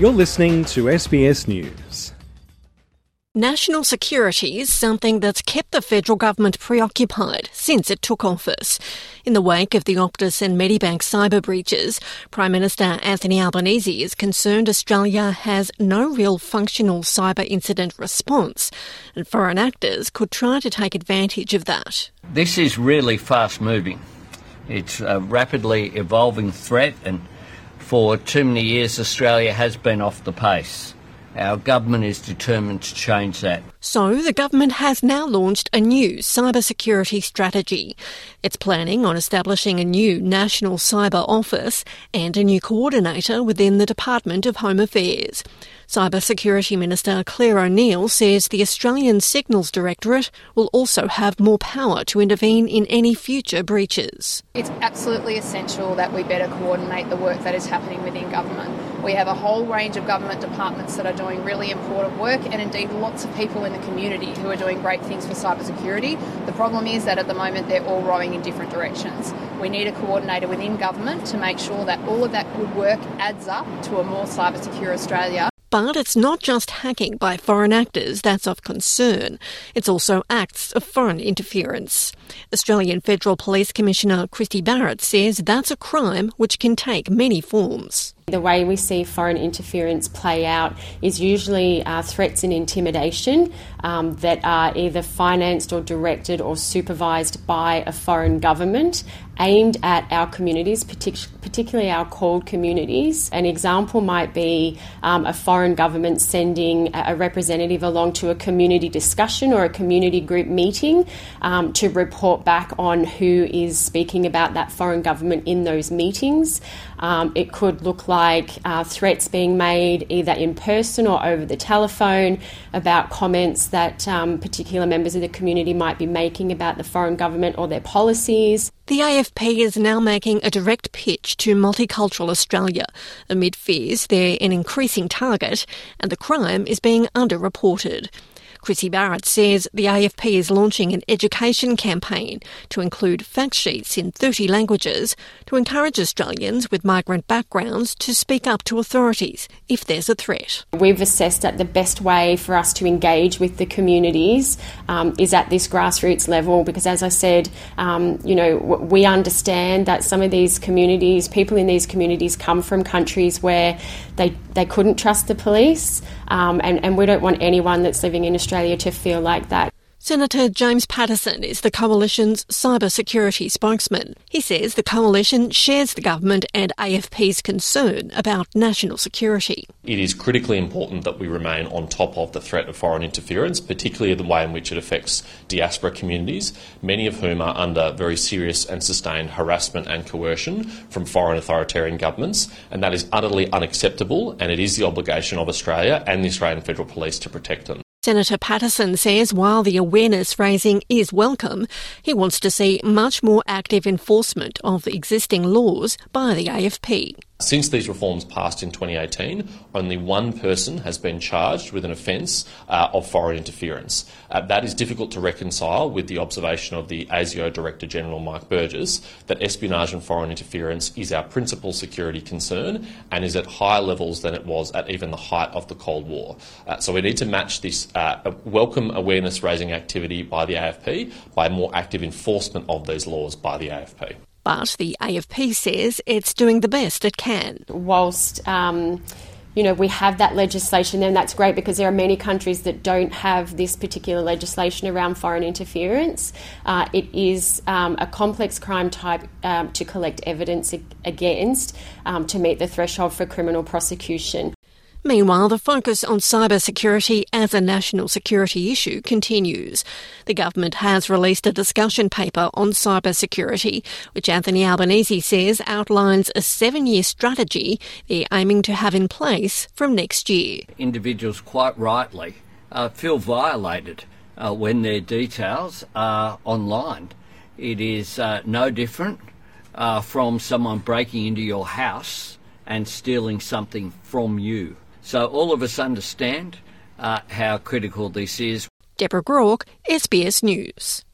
You're listening to SBS News. National security is something that's kept the federal government preoccupied since it took office. In the wake of the Optus and Medibank cyber breaches, Prime Minister Anthony Albanese is concerned Australia has no real functional cyber incident response, and foreign actors could try to take advantage of that. This is really fast moving. It's a rapidly evolving threat, and for too many years, Australia has been off the pace. Our government is determined to change that. So, the government has now launched a new cybersecurity strategy. It's planning on establishing a new National Cyber Office and a new coordinator within the Department of Home Affairs. Cybersecurity Minister Clare O'Neil says the Australian Signals Directorate will also have more power to intervene in any future breaches. It's absolutely essential that we better coordinate the work that is happening within government. We have a whole range of government departments that are doing really important work, and indeed lots of people in the community who are doing great things for cybersecurity. The problem is that at the moment they're all rowing in different directions. We need a coordinator within government to make sure that all of that good work adds up to a more cyber secure Australia. But it's not just hacking by foreign actors that's of concern. It's also acts of foreign interference. Australian Federal Police Commissioner Krissy Barrett says that's a crime which can take many forms. The way we see foreign interference play out is usually uh, threats and intimidation um, that are either financed or directed or supervised by a foreign government aimed at our communities, partic- particularly our CALD communities. An example might be um, a foreign government sending a representative along to a community discussion or a community group meeting um, to report back on who is speaking about that foreign government in those meetings. Um, it could look like uh, threats being made either in person or over the telephone about comments that um, particular members of the community might be making about the foreign government or their policies. The AFP is now making a direct pitch to multicultural Australia amid fears they're an increasing target and the crime is being underreported. Krissy Barrett says the AFP is launching an education campaign to include fact sheets in 30 languages to encourage Australians with migrant backgrounds to speak up to authorities if there's a threat. We've assessed that the best way for us to engage with the communities um, is at this grassroots level because, as I said, um, you know, we understand that some of these communities, people in these communities, come from countries where they, they couldn't trust the police, um, and, and we don't want anyone that's living in Australia to feel like that. Senator James Paterson is the Coalition's cybersecurity spokesman. He says the Coalition shares the government and AFP's concern about national security. It is critically important that we remain on top of the threat of foreign interference, particularly the way in which it affects diaspora communities, many of whom are under very serious and sustained harassment and coercion from foreign authoritarian governments, and that is utterly unacceptable, and it is the obligation of Australia and the Australian Federal Police to protect them. Senator Paterson says while the awareness raising is welcome, he wants to see much more active enforcement of existing laws by the AFP. Since these reforms passed in 2018, only one person has been charged with an offence uh, of foreign interference. Uh, that is difficult to reconcile with the observation of the ASIO Director General Mike Burgess that espionage and foreign interference is our principal security concern and is at higher levels than it was at even the height of the Cold War. Uh, so we need to match this uh, welcome awareness raising activity by the AFP by more active enforcement of these laws by the AFP. But the AFP says it's doing the best it can. Whilst um, you know we have that legislation, then that's great because there are many countries that don't have this particular legislation around foreign interference. Uh, it is um, a complex crime type um, to collect evidence against um, to meet the threshold for criminal prosecution. Meanwhile, the focus on cybersecurity as a national security issue continues. The government has released a discussion paper on cybersecurity, which Anthony Albanese says outlines a seven year strategy they're aiming to have in place from next year. Individuals, quite rightly, uh, feel violated uh, when their details are online. It is uh, no different uh, from someone breaking into your house and stealing something from you. So all of us understand uh, how critical this is. Deborah Groarke, SBS News.